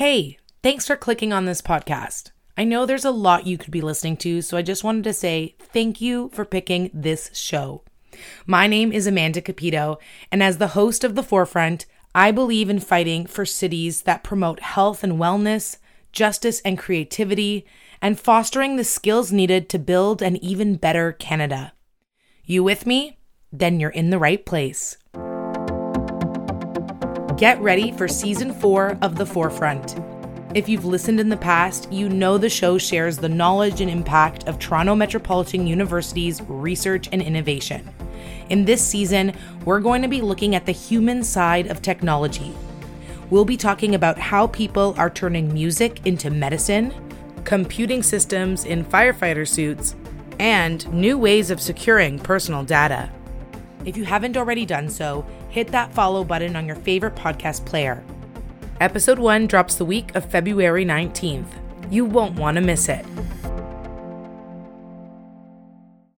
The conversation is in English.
Hey, thanks for clicking on this podcast. I know there's a lot you could be listening to, so I just wanted to say thank you for picking this show. My name is Amanda Cupido, and as the host of The Forefront, I believe in fighting for cities that promote health and wellness, justice and creativity, and fostering the skills needed to build an even better Canada. You with me? Then you're in the right place. Get ready for season four of The Forefront. If you've listened in the past, you know the show shares the knowledge and impact of Toronto Metropolitan University's research and innovation. In this season, we're going to be looking at the human side of technology. We'll be talking about how people are turning music into medicine, computing systems in firefighter suits, and new ways of securing personal data. If you haven't already done so, hit that follow button on your favorite podcast player. Episode 1 drops the week of February 19th. You won't want to miss it.